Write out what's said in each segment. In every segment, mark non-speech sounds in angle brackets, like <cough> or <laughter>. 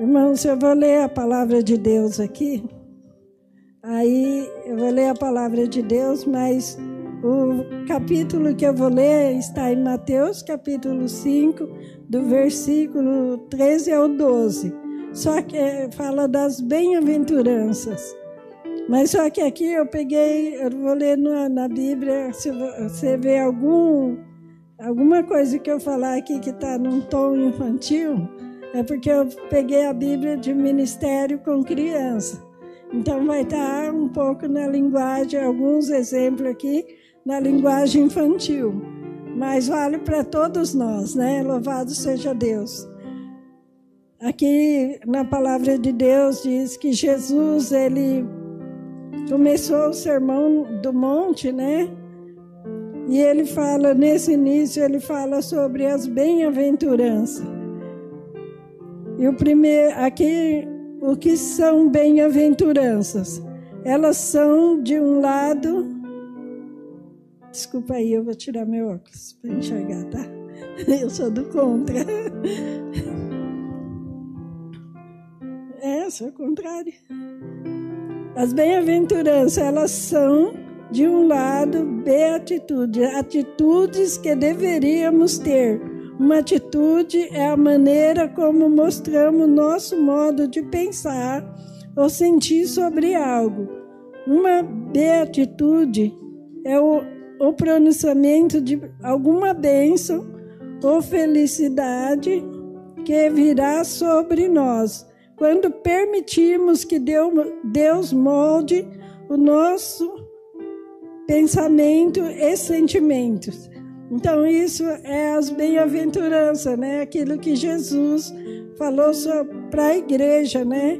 Irmãos, eu vou ler a palavra de Deus aqui. Aí eu vou ler a palavra de Deus, mas o capítulo que eu vou ler está em Mateus, capítulo 5, do versículo 13 ao 12. Só que fala das bem-aventuranças. Mas só que aqui eu peguei, eu vou ler na, na Bíblia, se você vê algum, alguma coisa que eu falar aqui que está num tom infantil, é porque eu peguei a Bíblia de ministério com criança. Então vai estar um pouco na linguagem, alguns exemplos aqui na linguagem infantil. Mas vale para todos nós, né? Louvado seja Deus. Aqui na palavra de Deus diz que Jesus ele começou o sermão do monte, né? E ele fala nesse início ele fala sobre as bem-aventuranças. E o primeiro, aqui, o que são bem-aventuranças? Elas são, de um lado. Desculpa aí, eu vou tirar meu óculos para enxergar, tá? <laughs> Eu sou do contra. É, sou contrário. As bem-aventuranças, elas são, de um lado, beatitude, atitudes que deveríamos ter uma atitude é a maneira como mostramos nosso modo de pensar ou sentir sobre algo. Uma beatitude é o, o pronunciamento de alguma bênção ou felicidade que virá sobre nós quando permitimos que Deus molde o nosso pensamento e sentimentos. Então, isso é as bem-aventuranças, né? Aquilo que Jesus falou para a igreja, né?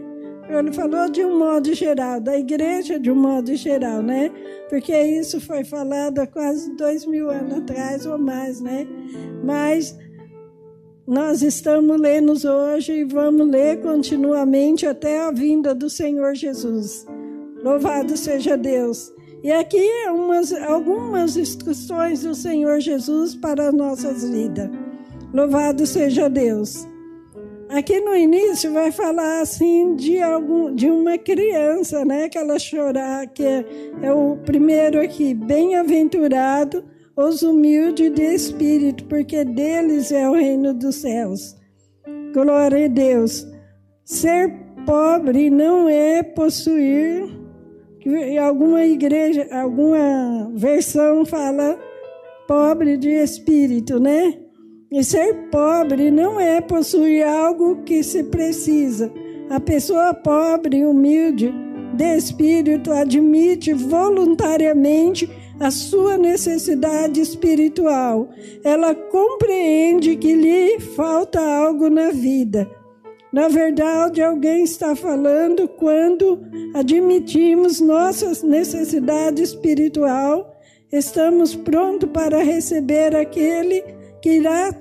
Ele falou de um modo geral, da igreja de um modo geral, né? Porque isso foi falado há quase dois mil anos atrás ou mais, né? Mas nós estamos lendo hoje e vamos ler continuamente até a vinda do Senhor Jesus. Louvado seja Deus. E aqui umas, algumas instruções do Senhor Jesus para as nossas vidas. Louvado seja Deus. Aqui no início vai falar assim de algum de uma criança, né, que ela chorar, que é, é o primeiro aqui, bem-aventurado os humildes de espírito, porque deles é o reino dos céus. Glória a Deus. Ser pobre não é possuir em alguma igreja, alguma versão fala pobre de espírito, né? E ser pobre não é possuir algo que se precisa. A pessoa pobre humilde de espírito admite voluntariamente a sua necessidade espiritual. Ela compreende que lhe falta algo na vida na verdade, alguém está falando quando admitimos nossa necessidade espiritual, estamos prontos para receber aquele que irá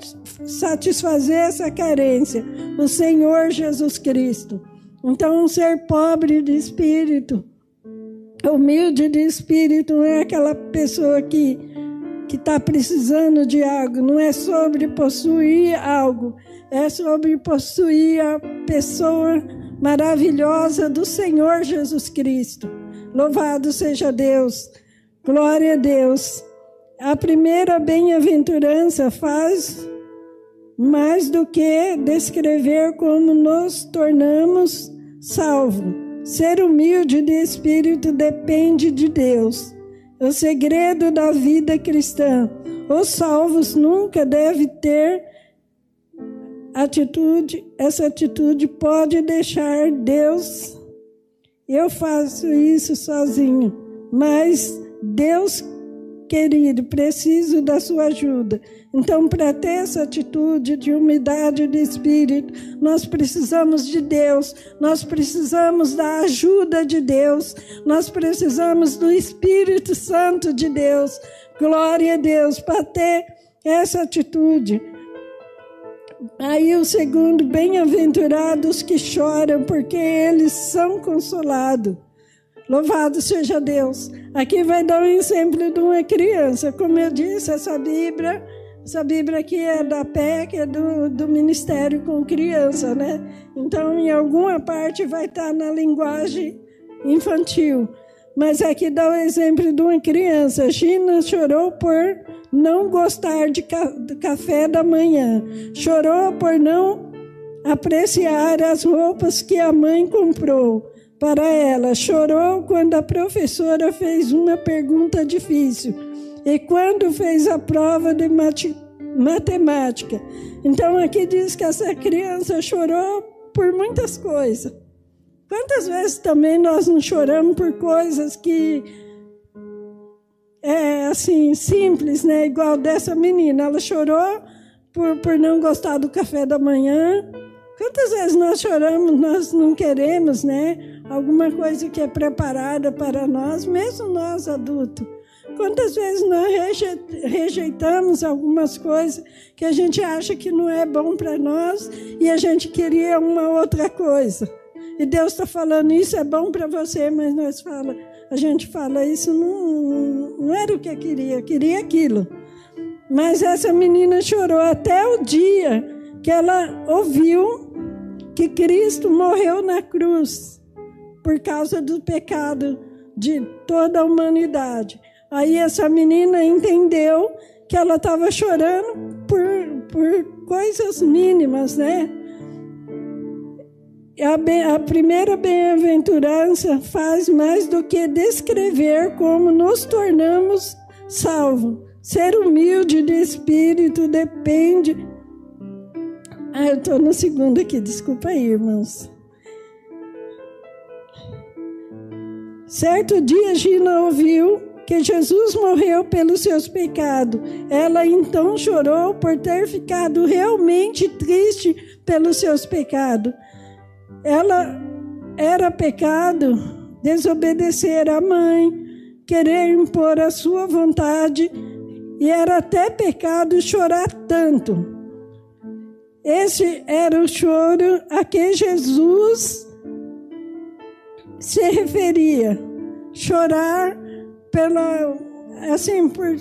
satisfazer essa carência, o Senhor Jesus Cristo. Então, um ser pobre de espírito, humilde de espírito, não é aquela pessoa que que está precisando de algo, não é sobre possuir algo, é sobre possuir a pessoa maravilhosa do Senhor Jesus Cristo. Louvado seja Deus, glória a Deus. A primeira bem-aventurança faz mais do que descrever como nos tornamos salvos. Ser humilde de espírito depende de Deus. O segredo da vida cristã. Os salvos nunca devem ter atitude, essa atitude pode deixar Deus. Eu faço isso sozinho, mas Deus querido, preciso da sua ajuda. Então, para ter essa atitude de humildade de espírito, nós precisamos de Deus, nós precisamos da ajuda de Deus, nós precisamos do Espírito Santo de Deus. Glória a Deus, para ter essa atitude. Aí o segundo, bem-aventurados que choram, porque eles são consolados. Louvado seja Deus. Aqui vai dar um exemplo de uma criança. Como eu disse, essa Bíblia Essa Bíblia aqui é da PEC, é do, do Ministério com Criança, né? Então, em alguma parte vai estar na linguagem infantil. Mas aqui dá o exemplo de uma criança. China chorou por não gostar de café da manhã. Chorou por não apreciar as roupas que a mãe comprou para ela. Chorou quando a professora fez uma pergunta difícil e quando fez a prova de matemática. Então aqui diz que essa criança chorou por muitas coisas. Quantas vezes também nós não choramos por coisas que é assim simples, né? Igual dessa menina, ela chorou por, por não gostar do café da manhã. Quantas vezes nós choramos, nós não queremos, né? Alguma coisa que é preparada para nós, mesmo nós adultos. Quantas vezes nós rejeitamos algumas coisas que a gente acha que não é bom para nós e a gente queria uma outra coisa. E Deus está falando, isso é bom para você, mas nós fala, a gente fala, isso não, não era o que eu queria, eu queria aquilo. Mas essa menina chorou até o dia que ela ouviu que Cristo morreu na cruz por causa do pecado de toda a humanidade. Aí essa menina entendeu que ela estava chorando por, por coisas mínimas, né? A, a primeira bem-aventurança faz mais do que descrever como nos tornamos salvos. Ser humilde de espírito depende. Ah, eu estou no segundo aqui, desculpa aí, irmãos. Certo dia, Gina ouviu que Jesus morreu pelos seus pecados. Ela então chorou por ter ficado realmente triste pelos seus pecados. Ela era pecado desobedecer à mãe, querer impor a sua vontade, e era até pecado chorar tanto. Esse era o choro a que Jesus se referia. Chorar pela assim por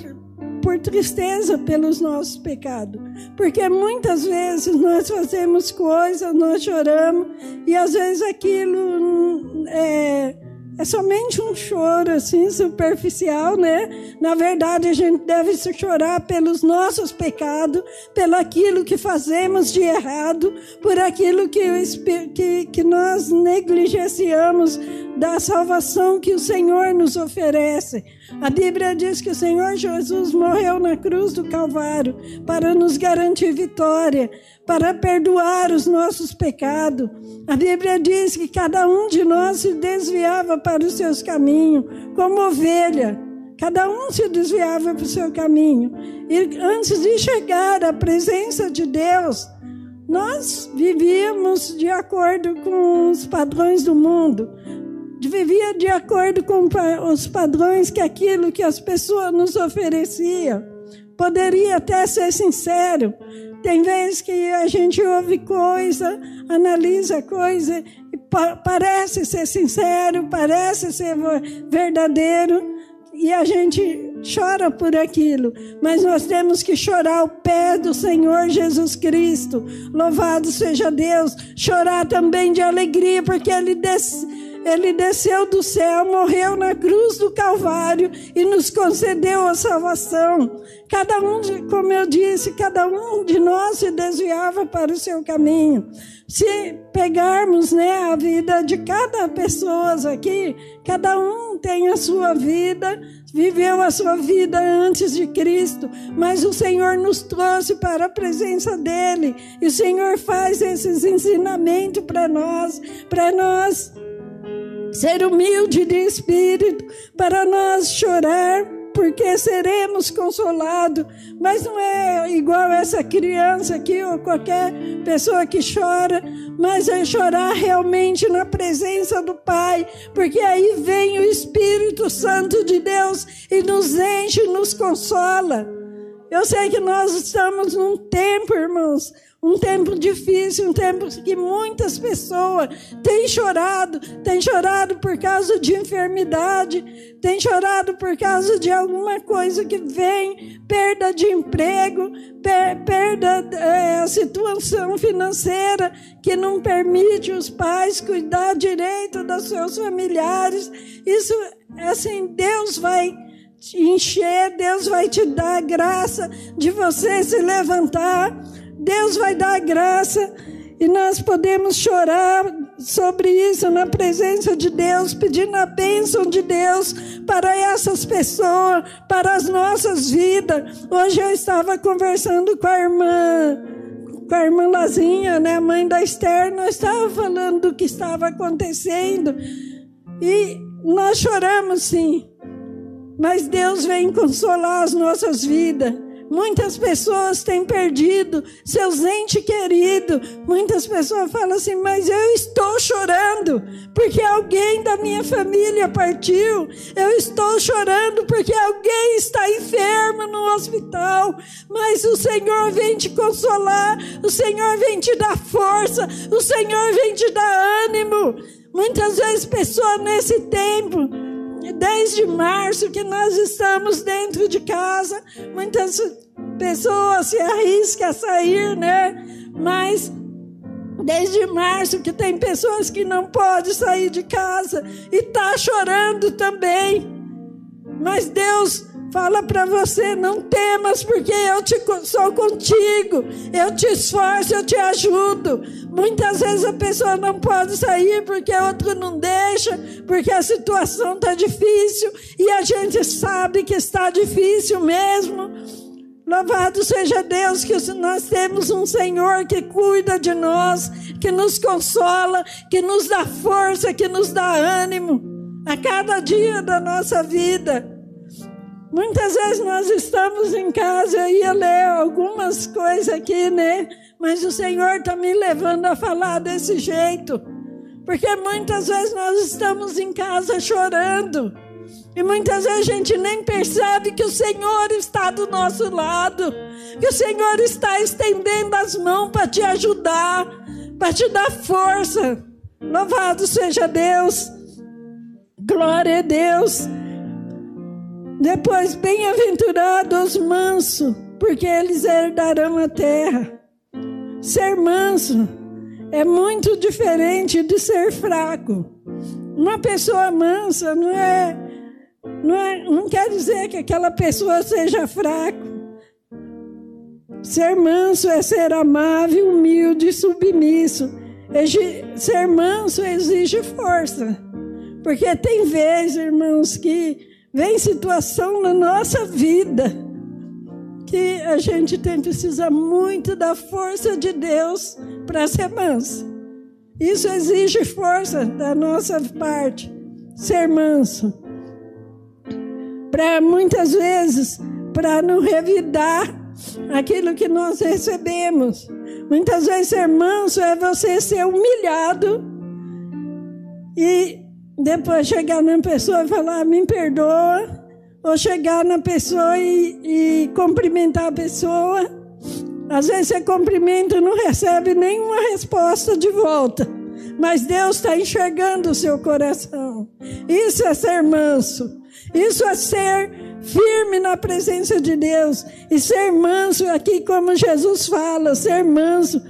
por tristeza pelos nossos pecados. Porque muitas vezes nós fazemos coisas, nós choramos, e às vezes aquilo é, é somente um choro assim superficial, né? Na verdade, a gente deve chorar pelos nossos pecados, pelo aquilo que fazemos de errado, por aquilo que, que, que nós negligenciamos da salvação que o Senhor nos oferece. A Bíblia diz que o Senhor Jesus morreu na cruz do Calvário para nos garantir vitória, para perdoar os nossos pecados. A Bíblia diz que cada um de nós se desviava para os seus caminhos, como ovelha. Cada um se desviava para o seu caminho. E antes de chegar à presença de Deus, nós vivíamos de acordo com os padrões do mundo vivia de acordo com os padrões que aquilo que as pessoas nos ofereciam. Poderia até ser sincero. Tem vezes que a gente ouve coisa, analisa coisa e pa parece ser sincero, parece ser verdadeiro e a gente chora por aquilo, mas nós temos que chorar ao pé do Senhor Jesus Cristo. Louvado seja Deus! Chorar também de alegria, porque Ele desceu ele desceu do céu, morreu na cruz do Calvário e nos concedeu a salvação. Cada um, como eu disse, cada um de nós se desviava para o seu caminho. Se pegarmos né, a vida de cada pessoa aqui, cada um tem a sua vida, viveu a sua vida antes de Cristo, mas o Senhor nos trouxe para a presença dele. E o Senhor faz esses ensinamentos para nós, para nós ser humilde de espírito, para nós chorar, porque seremos consolados. Mas não é igual essa criança aqui ou qualquer pessoa que chora, mas é chorar realmente na presença do Pai, porque aí vem o Espírito Santo de Deus e nos enche, nos consola. Eu sei que nós estamos num tempo, irmãos, um tempo difícil, um tempo que muitas pessoas têm chorado, têm chorado por causa de enfermidade, têm chorado por causa de alguma coisa que vem, perda de emprego, per, perda é, situação financeira que não permite os pais cuidar direito dos seus familiares. Isso, assim, Deus vai te encher, Deus vai te dar a graça de você se levantar. Deus vai dar graça. E nós podemos chorar sobre isso na presença de Deus, pedindo a bênção de Deus para essas pessoas, para as nossas vidas. Hoje eu estava conversando com a irmã, com a irmã Lazinha, né, mãe da Esther, nós estávamos falando do que estava acontecendo. E nós choramos sim, mas Deus vem consolar as nossas vidas. Muitas pessoas têm perdido seus entes queridos. Muitas pessoas falam assim, mas eu estou chorando porque alguém da minha família partiu. Eu estou chorando porque alguém está enfermo no hospital. Mas o Senhor vem te consolar, o Senhor vem te dar força, o Senhor vem te dar ânimo. Muitas vezes, pessoas nesse tempo, desde março que nós estamos dentro de casa, muitas pessoas se arriscam a sair, né? Mas desde março que tem pessoas que não podem sair de casa e tá chorando também. Mas Deus fala para você, não temas, porque eu te, sou contigo, eu te esforço, eu te ajudo. Muitas vezes a pessoa não pode sair porque outro não deixa, porque a situação está difícil e a gente sabe que está difícil mesmo. Louvado seja Deus que nós temos um Senhor que cuida de nós, que nos consola, que nos dá força, que nos dá ânimo a cada dia da nossa vida. Muitas vezes nós estamos em casa, eu ia ler algumas coisas aqui, né? Mas o Senhor está me levando a falar desse jeito. Porque muitas vezes nós estamos em casa chorando. E muitas vezes a gente nem percebe que o Senhor está do nosso lado. Que o Senhor está estendendo as mãos para te ajudar, para te dar força. Louvado seja Deus. Glória a Deus. Depois, bem-aventurados os mansos, porque eles herdarão a terra. Ser manso é muito diferente de ser fraco. Uma pessoa mansa não é, não, é, não quer dizer que aquela pessoa seja fraco. Ser manso é ser amável, humilde submisso. Ser manso exige força. Porque tem vezes, irmãos, que Vem situação na nossa vida que a gente tem precisa muito da força de Deus para ser manso. Isso exige força da nossa parte, ser manso. Para muitas vezes, para não revidar aquilo que nós recebemos. Muitas vezes ser manso é você ser humilhado e depois chegar na pessoa e falar, me perdoa, ou chegar na pessoa e, e cumprimentar a pessoa. Às vezes você cumprimenta e não recebe nenhuma resposta de volta. Mas Deus está enxergando o seu coração. Isso é ser manso. Isso é ser firme na presença de Deus. E ser manso, aqui como Jesus fala, ser manso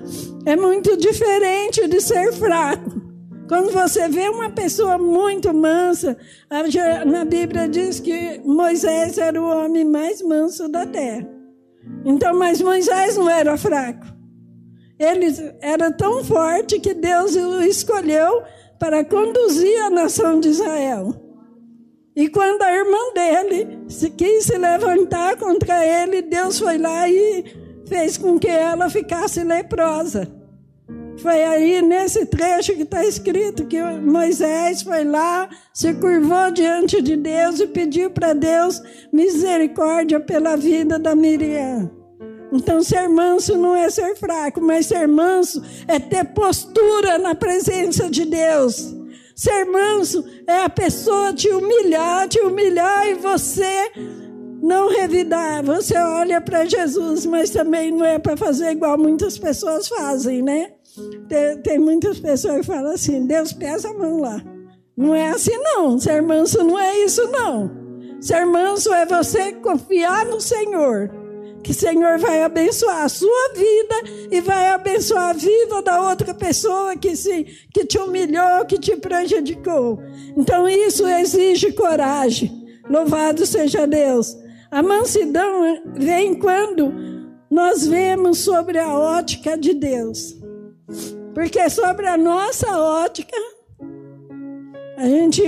é muito diferente de ser fraco. Quando você vê uma pessoa muito mansa, na Bíblia diz que Moisés era o homem mais manso da terra. Então, mas Moisés não era fraco. Ele era tão forte que Deus o escolheu para conduzir a nação de Israel. E quando a irmã dele quis se levantar contra ele, Deus foi lá e fez com que ela ficasse leprosa. Foi aí nesse trecho que está escrito que Moisés foi lá, se curvou diante de Deus e pediu para Deus misericórdia pela vida da Miriam. Então, ser manso não é ser fraco, mas ser manso é ter postura na presença de Deus. Ser manso é a pessoa te humilhar, te humilhar e você não revidar. Você olha para Jesus, mas também não é para fazer igual muitas pessoas fazem, né? Tem, tem, muitas pessoas que falam assim: Deus pesa a mão lá. Não é assim, não. Ser manso não é isso, não. Ser manso é você confiar no Senhor que o Senhor vai abençoar a sua vida e vai abençoar a vida da outra pessoa que, se, que te humilhou, que te prejudicou. Então isso exige coragem. Louvado seja Deus. A mansidão vem quando nós vemos sobre a ótica de Deus. Porque sobre a nossa ótica, a gente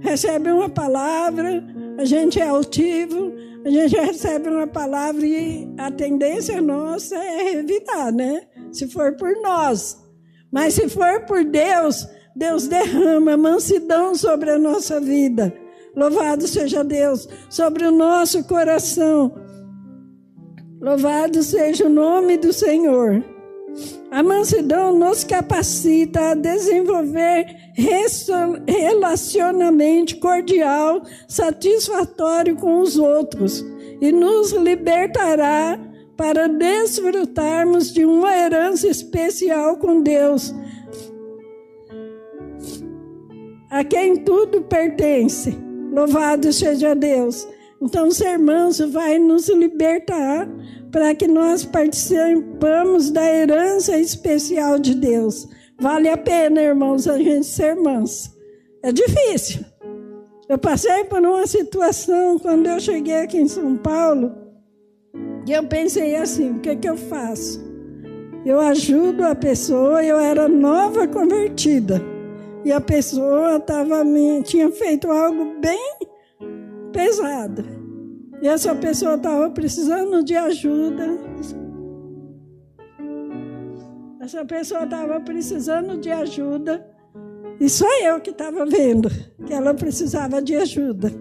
recebe uma palavra, a gente é altivo, a gente recebe uma palavra e a tendência nossa é evitar, né? Se for por nós. Mas se for por Deus, Deus derrama mansidão sobre a nossa vida. Louvado seja Deus, sobre o nosso coração. Louvado seja o nome do Senhor. A mansidão nos capacita a desenvolver relacionamento cordial, satisfatório com os outros e nos libertará para desfrutarmos de uma herança especial com Deus, a quem tudo pertence. Louvado seja Deus. Então, ser manso vai nos libertar para que nós participamos da herança especial de Deus. Vale a pena, irmãos, a gente ser manso. É difícil. Eu passei por uma situação quando eu cheguei aqui em São Paulo e eu pensei assim: o que, que eu faço? Eu ajudo a pessoa, eu era nova convertida e a pessoa tava, tinha feito algo bem pesado. E essa pessoa estava precisando de ajuda. Essa pessoa estava precisando de ajuda. E só eu que estava vendo que ela precisava de ajuda.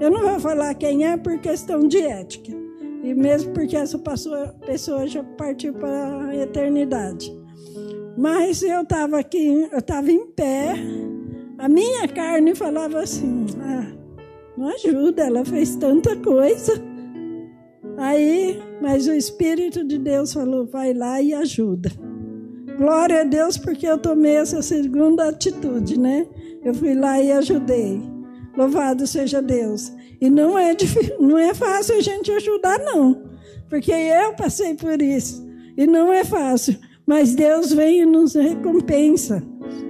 Eu não vou falar quem é por questão de ética. E mesmo porque essa pessoa já partiu para a eternidade. Mas eu estava aqui, eu estava em pé. A minha carne falava assim: ah, não ajuda, ela fez tanta coisa. Aí, mas o Espírito de Deus falou: vai lá e ajuda. Glória a Deus, porque eu tomei essa segunda atitude, né? Eu fui lá e ajudei. Louvado seja Deus. E não é, não é fácil a gente ajudar, não. Porque eu passei por isso. E não é fácil. Mas Deus vem e nos recompensa.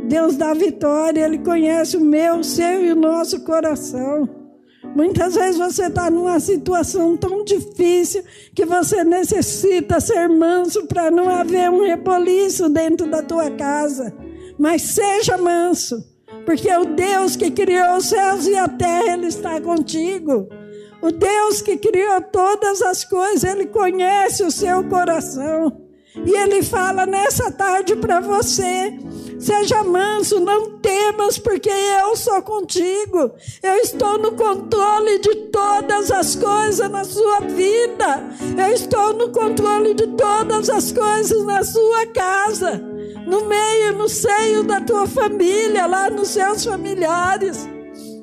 Deus dá vitória, Ele conhece o meu, o seu e o nosso coração. Muitas vezes você está numa situação tão difícil que você necessita ser manso para não haver um reboliço dentro da tua casa. Mas seja manso, porque o Deus que criou os céus e a terra, Ele está contigo. O Deus que criou todas as coisas, Ele conhece o seu coração. E Ele fala nessa tarde para você: seja manso, não temas, porque eu sou contigo. Eu estou no controle de todas as coisas na sua vida. Eu estou no controle de todas as coisas na sua casa, no meio, no seio da tua família, lá nos seus familiares.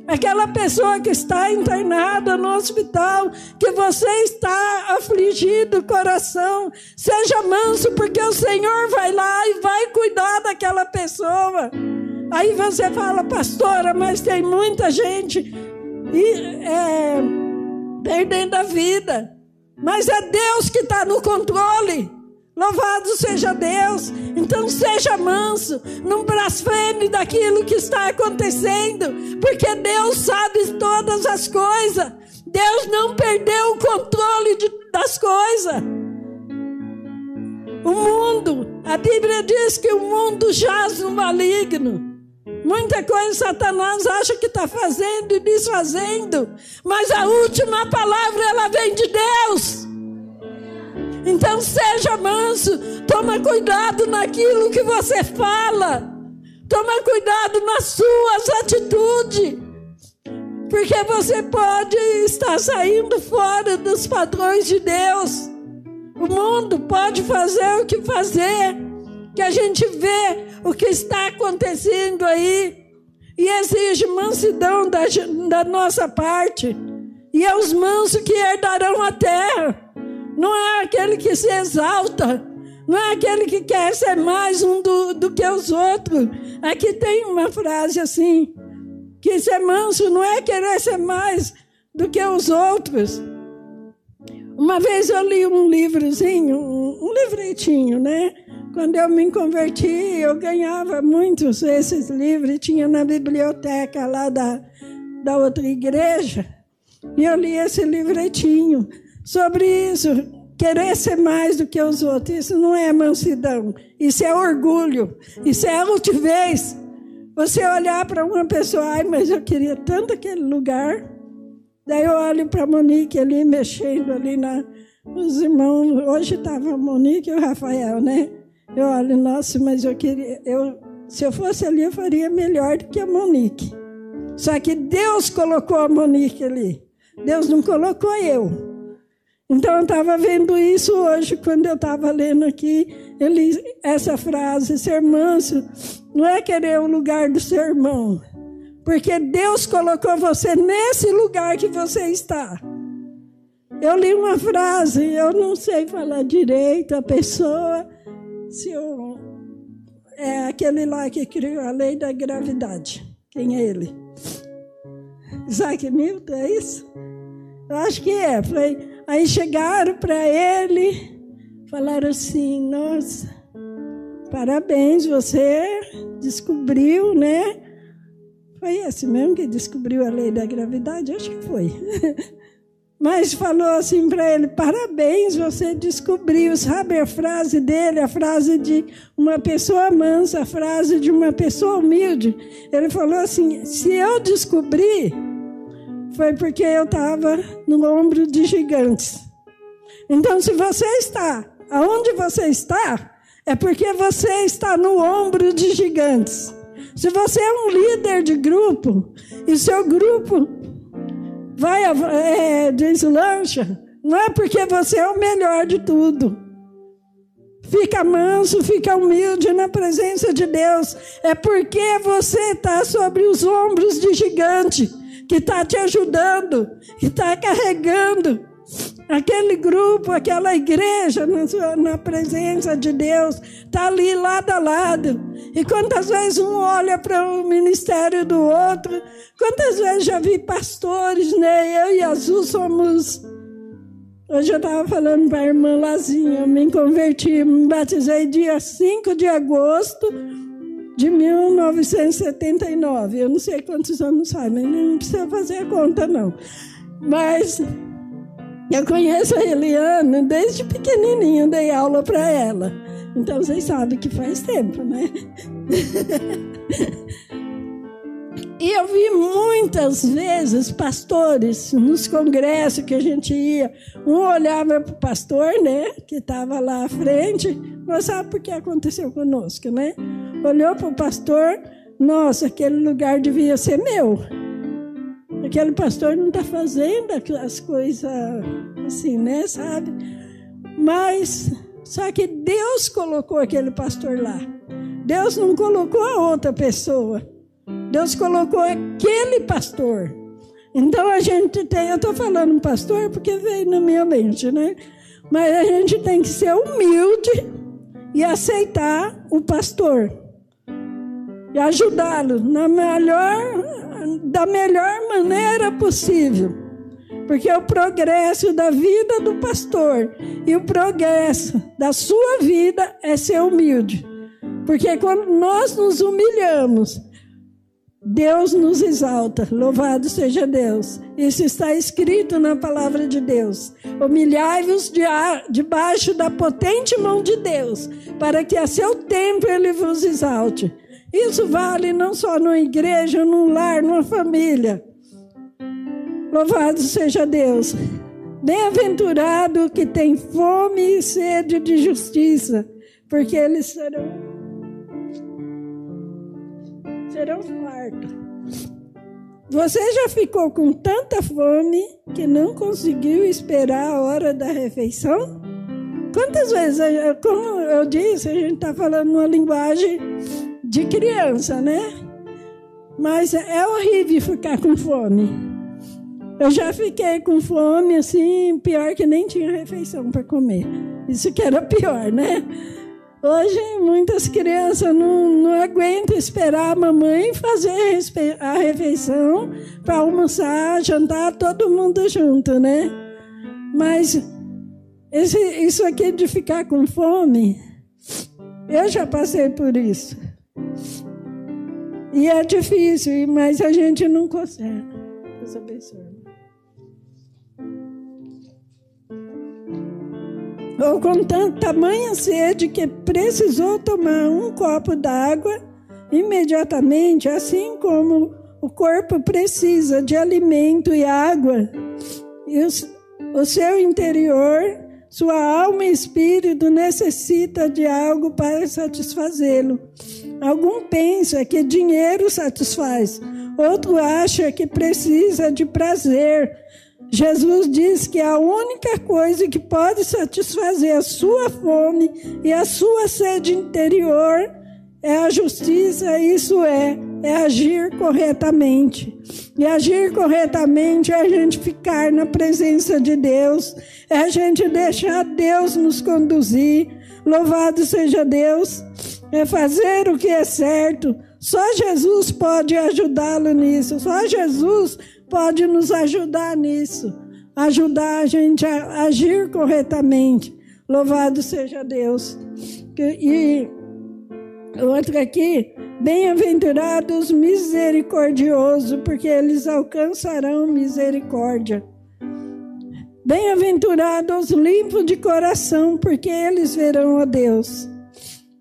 Aquela pessoa que está internada no hospital, que você está afligido, coração, seja manso, porque o Senhor vai lá e vai cuidar daquela pessoa. Aí você fala, pastora, mas tem muita gente é, perdendo a vida. Mas é Deus que está no controle. Louvado seja Deus. Então seja manso, não blasfeme daquilo que está acontecendo, porque Deus sabe todas as coisas. Deus não perdeu o controle de, das coisas. O mundo, a Bíblia diz que o mundo jaz no maligno. Muita coisa Satanás acha que está fazendo e desfazendo, mas a última palavra ela vem de Deus. Então seja manso, toma cuidado naquilo que você fala. Toma cuidado nas suas atitudes. Porque você pode estar saindo fora dos padrões de Deus. O mundo pode fazer o que fazer, que a gente vê o que está acontecendo aí e exige mansidão da, da nossa parte. E é os mansos que herdarão a terra. Não é aquele que se exalta. Não é aquele que quer ser mais um do, do que os outros. Aqui tem uma frase assim: que ser manso não é querer ser mais do que os outros. Uma vez eu li um livrozinho, um, um livretinho, né? Quando eu me converti, eu ganhava muitos desses livros, tinha na biblioteca lá da, da outra igreja. E eu li esse livretinho sobre isso, querer ser mais do que os outros. Isso não é mansidão, isso é orgulho, isso é altivez. Você olhar para uma pessoa, ai, mas eu queria tanto aquele lugar. Daí eu olho para a Monique ali, mexendo ali na. Os irmãos, hoje estava a Monique e o Rafael, né? Eu olho, nossa, mas eu queria. Eu, se eu fosse ali, eu faria melhor do que a Monique. Só que Deus colocou a Monique ali. Deus não colocou eu. Então eu estava vendo isso hoje, quando eu estava lendo aqui, ele, essa frase, ser manso, não é querer o lugar do seu irmão. Porque Deus colocou você nesse lugar que você está. Eu li uma frase, eu não sei falar direito a pessoa, se eu, é aquele lá que criou a lei da gravidade. Quem é ele? Isaac Newton, é isso? Eu acho que é. Foi, aí chegaram para ele, falaram assim: Nossa, parabéns, você descobriu, né? Foi esse mesmo que descobriu a lei da gravidade? Acho que foi. <laughs> Mas falou assim para ele: parabéns, você descobriu. Sabe a frase dele, a frase de uma pessoa mansa, a frase de uma pessoa humilde? Ele falou assim: se eu descobrir, foi porque eu estava no ombro de gigantes. Então, se você está aonde você está, é porque você está no ombro de gigantes. Se você é um líder de grupo e seu grupo vai é, deslancha, não é porque você é o melhor de tudo. Fica manso, fica humilde na presença de Deus. É porque você está sobre os ombros de gigante, que está te ajudando, que está carregando aquele grupo, aquela igreja na, na presença de Deus, está ali lado a lado. E quantas vezes um olha para o ministério do outro, quantas vezes já vi pastores, né? Eu e Azul somos. Hoje eu estava falando para a irmã Lazinha, eu me converti, me batizei dia 5 de agosto de 1979. Eu não sei quantos anos faz, mas não precisa fazer a conta, não. Mas eu conheço a Eliana desde pequenininha, dei aula para ela. Então vocês sabem que faz tempo, né? <laughs> e eu vi muitas vezes pastores nos congressos que a gente ia. Um olhava para o pastor, né, que estava lá à frente, mas sabe por que aconteceu conosco, né? Olhou para o pastor, nossa, aquele lugar devia ser meu. Aquele pastor não está fazendo as coisas assim, né, sabe? Mas só que Deus colocou aquele pastor lá. Deus não colocou a outra pessoa. Deus colocou aquele pastor. Então a gente tem, eu estou falando pastor porque veio na minha mente, né? Mas a gente tem que ser humilde e aceitar o pastor e ajudá-lo na melhor, da melhor maneira possível. Porque o progresso da vida do pastor e o progresso da sua vida é ser humilde. Porque quando nós nos humilhamos, Deus nos exalta. Louvado seja Deus. Isso está escrito na palavra de Deus. Humilhai-vos debaixo da potente mão de Deus, para que a seu tempo ele vos exalte. Isso vale não só numa igreja, num lar, numa família. Louvado seja Deus. Bem-aventurado que tem fome e sede de justiça, porque eles serão serão fartos. Você já ficou com tanta fome que não conseguiu esperar a hora da refeição? Quantas vezes, como eu disse, a gente está falando uma linguagem de criança, né? Mas é horrível ficar com fome. Eu já fiquei com fome, assim, pior que nem tinha refeição para comer. Isso que era pior, né? Hoje, muitas crianças não, não aguentam esperar a mamãe fazer a refeição para almoçar, jantar, todo mundo junto, né? Mas esse, isso aqui de ficar com fome, eu já passei por isso. E é difícil, mas a gente não consegue. Deus abençoe. ou com tamanha sede que precisou tomar um copo d'água imediatamente, assim como o corpo precisa de alimento e água, e o, o seu interior, sua alma e espírito necessita de algo para satisfazê-lo. Algum pensa que dinheiro satisfaz, outro acha que precisa de prazer Jesus diz que a única coisa que pode satisfazer a sua fome e a sua sede interior é a justiça, isso é, é agir corretamente. E agir corretamente é a gente ficar na presença de Deus, é a gente deixar Deus nos conduzir. Louvado seja Deus, é fazer o que é certo. Só Jesus pode ajudá-lo nisso, só Jesus pode nos ajudar nisso, ajudar a gente a agir corretamente. Louvado seja Deus. E outro aqui, bem-aventurados misericordiosos, porque eles alcançarão misericórdia. Bem-aventurados limpos de coração, porque eles verão a Deus.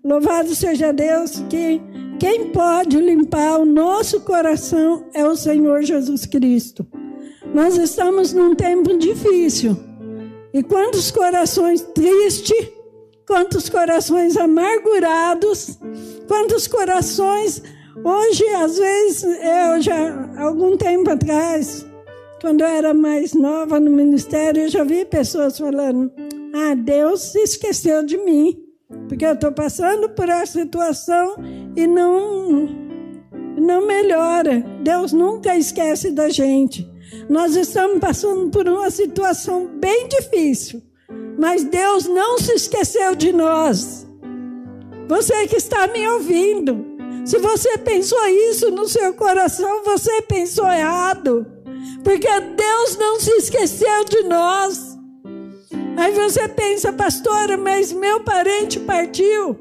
Louvado seja Deus que quem pode limpar o nosso coração é o Senhor Jesus Cristo. Nós estamos num tempo difícil. E quantos corações tristes, quantos corações amargurados, quantos corações. Hoje, às vezes, eu já, algum tempo atrás, quando eu era mais nova no ministério, eu já vi pessoas falando: Ah, Deus se esqueceu de mim. Porque eu estou passando por essa situação e não, não melhora. Deus nunca esquece da gente. Nós estamos passando por uma situação bem difícil, mas Deus não se esqueceu de nós. Você que está me ouvindo, se você pensou isso no seu coração, você pensou errado, porque Deus não se esqueceu de nós. Aí você pensa, pastora, mas meu parente partiu,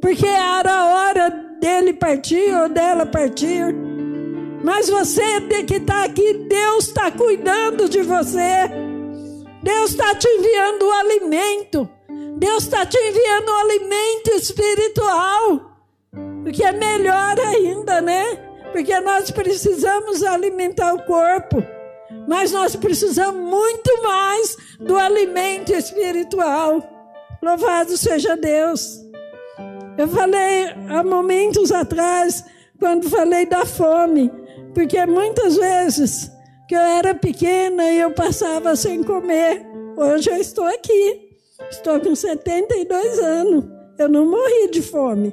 porque era a hora dele partir ou dela partir. Mas você que está aqui, Deus está cuidando de você. Deus está te enviando o alimento. Deus está te enviando o alimento espiritual. O que é melhor ainda, né? Porque nós precisamos alimentar o corpo. Mas nós precisamos muito mais do alimento espiritual. Louvado seja Deus. Eu falei há momentos atrás, quando falei da fome, porque muitas vezes que eu era pequena e eu passava sem comer. Hoje eu estou aqui. Estou com 72 anos. Eu não morri de fome.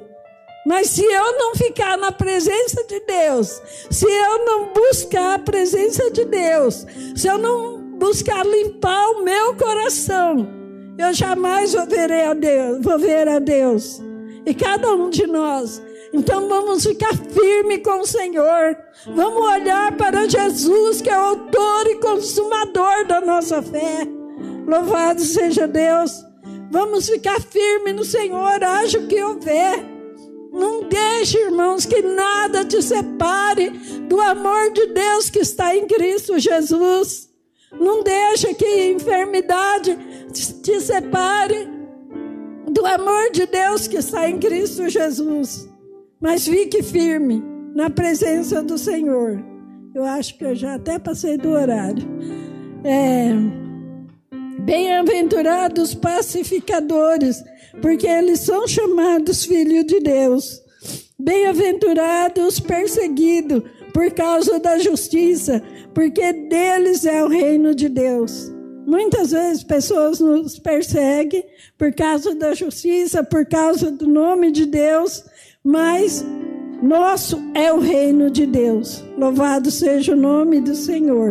Mas se eu não ficar na presença de Deus, se eu não buscar a presença de Deus, se eu não buscar limpar o meu coração, eu jamais vou ver a Deus, vou ver a Deus. E cada um de nós. Então vamos ficar firme com o Senhor. Vamos olhar para Jesus, que é o autor e consumador da nossa fé. Louvado seja Deus. Vamos ficar firme no Senhor, haja o que houver. Não deixe, irmãos, que nada te separe do amor de Deus que está em Cristo Jesus. Não deixe que enfermidade te separe do amor de Deus que está em Cristo Jesus. Mas fique firme na presença do Senhor. Eu acho que eu já até passei do horário. É, Bem-aventurados pacificadores porque eles são chamados filhos de Deus. Bem-aventurados perseguidos por causa da justiça, porque deles é o reino de Deus. Muitas vezes pessoas nos perseguem por causa da justiça, por causa do nome de Deus, mas nosso é o reino de Deus. Louvado seja o nome do Senhor.